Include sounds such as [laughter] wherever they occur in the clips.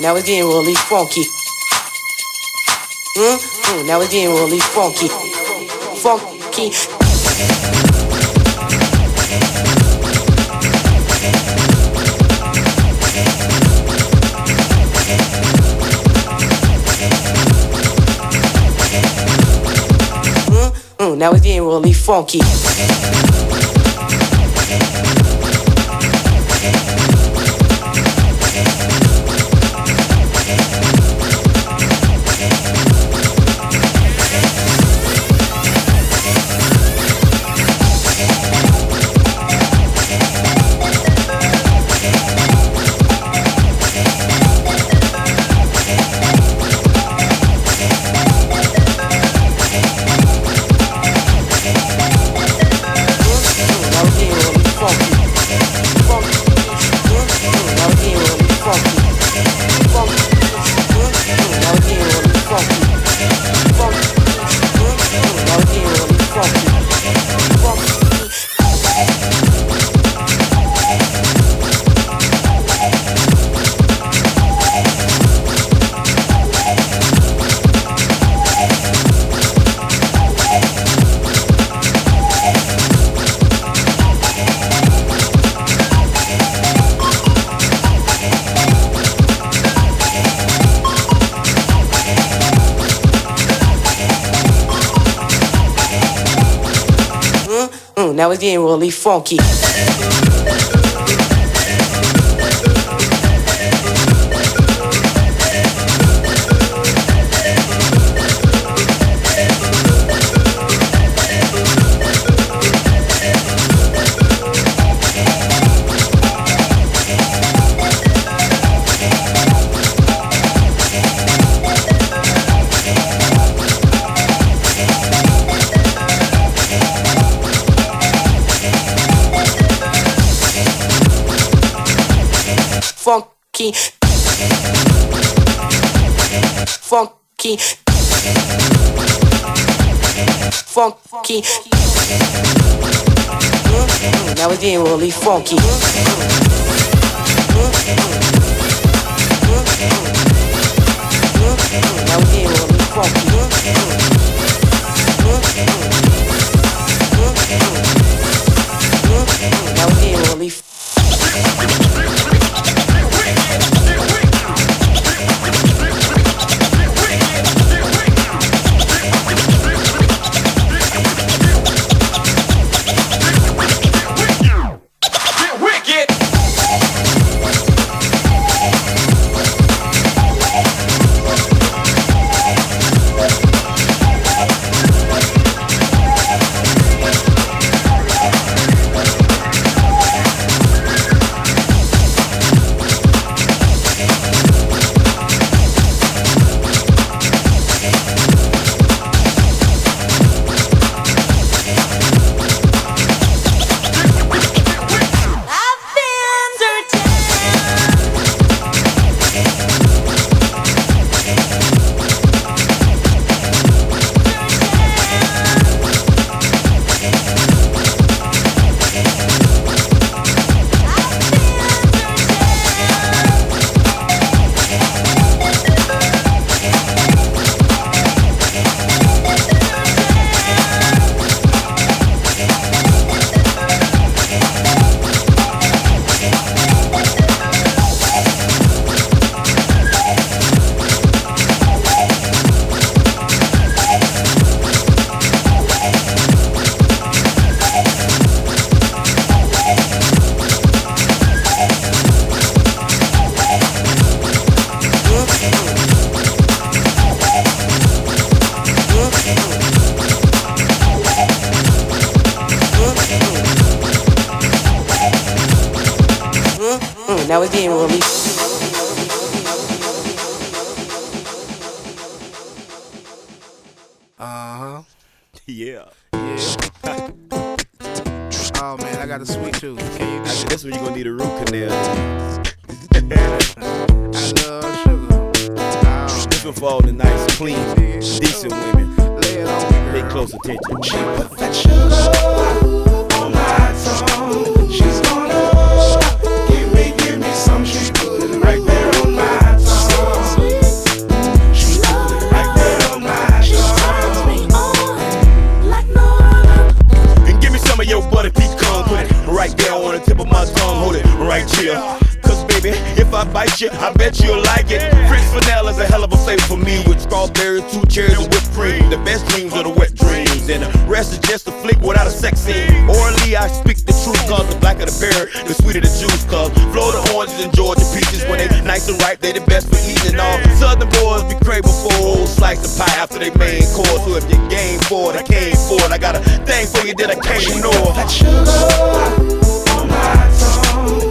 Now it's getting really funky. Mm, mm, now it's getting really funky. Funky. Mm, now it's getting really funky. It's getting really. Funky. Funky. Funky. Mm, mm, now getting really funky. Mm, now it's getting really funky. Mm-hmm. Mm-hmm. Now it's getting really now it's getting really Uh huh. Yeah. Yeah. [laughs] oh man, I got a sweet tooth. Can you? Actually, that's when you're gonna need a root canal. I love sugar. [laughs] Oh, This one for all the nice, clean, decent women. lay it on me, They close attention. She put that sugar on my tongue. She's right here. Cause baby, if I bite you, I bet you'll like it. French vanilla is a hell of a flavor for me with strawberries, two cherries, and whipped cream. The best dreams are the wet dreams, and the rest is just a flick without a sex scene. Orally, I speak the truth, cause the blacker the berry, the sweeter the juice. Cause Florida oranges and Georgia peaches, when they nice and ripe, they the best for eating. All southern boys be craving for whole slice of pie after they main course. So if you're game for it, I came for it. I got a thing for you that I can't ignore. That sugar on my tongue.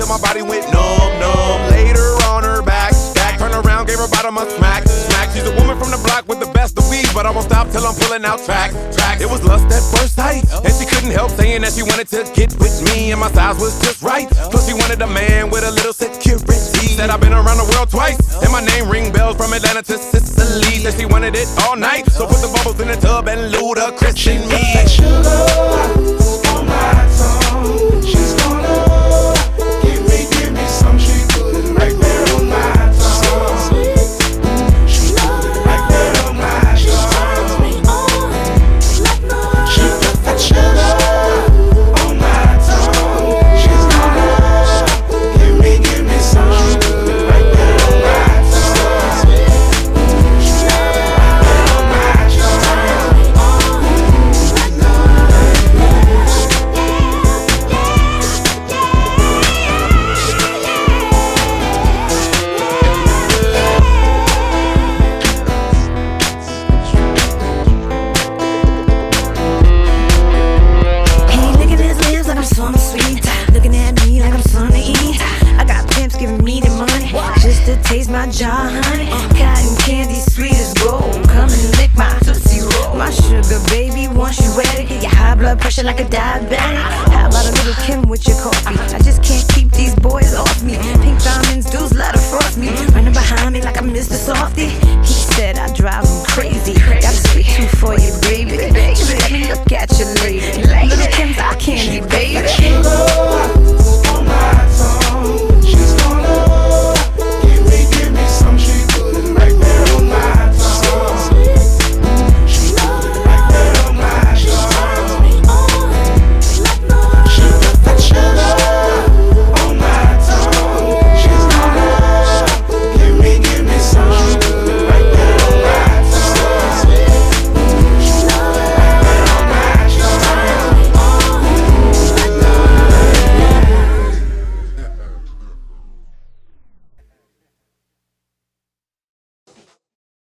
Till my body went numb, numb. Later on her back, back, turn around, gave her bottom a smack, smack. She's a woman from the block with the best of weed, but I won't stop till I'm pulling out track, track. It was lust at first sight, and she couldn't help saying that she wanted to get with me, and my size was just right. Plus she wanted a man with a little security. Said I've been around the world twice, and my name ring bells from Atlanta to Sicily. Said she wanted it all night, so put the bubbles in the tub and Ludacris She in me. that sugar like a diabetic. How about a little Kim with your coffee?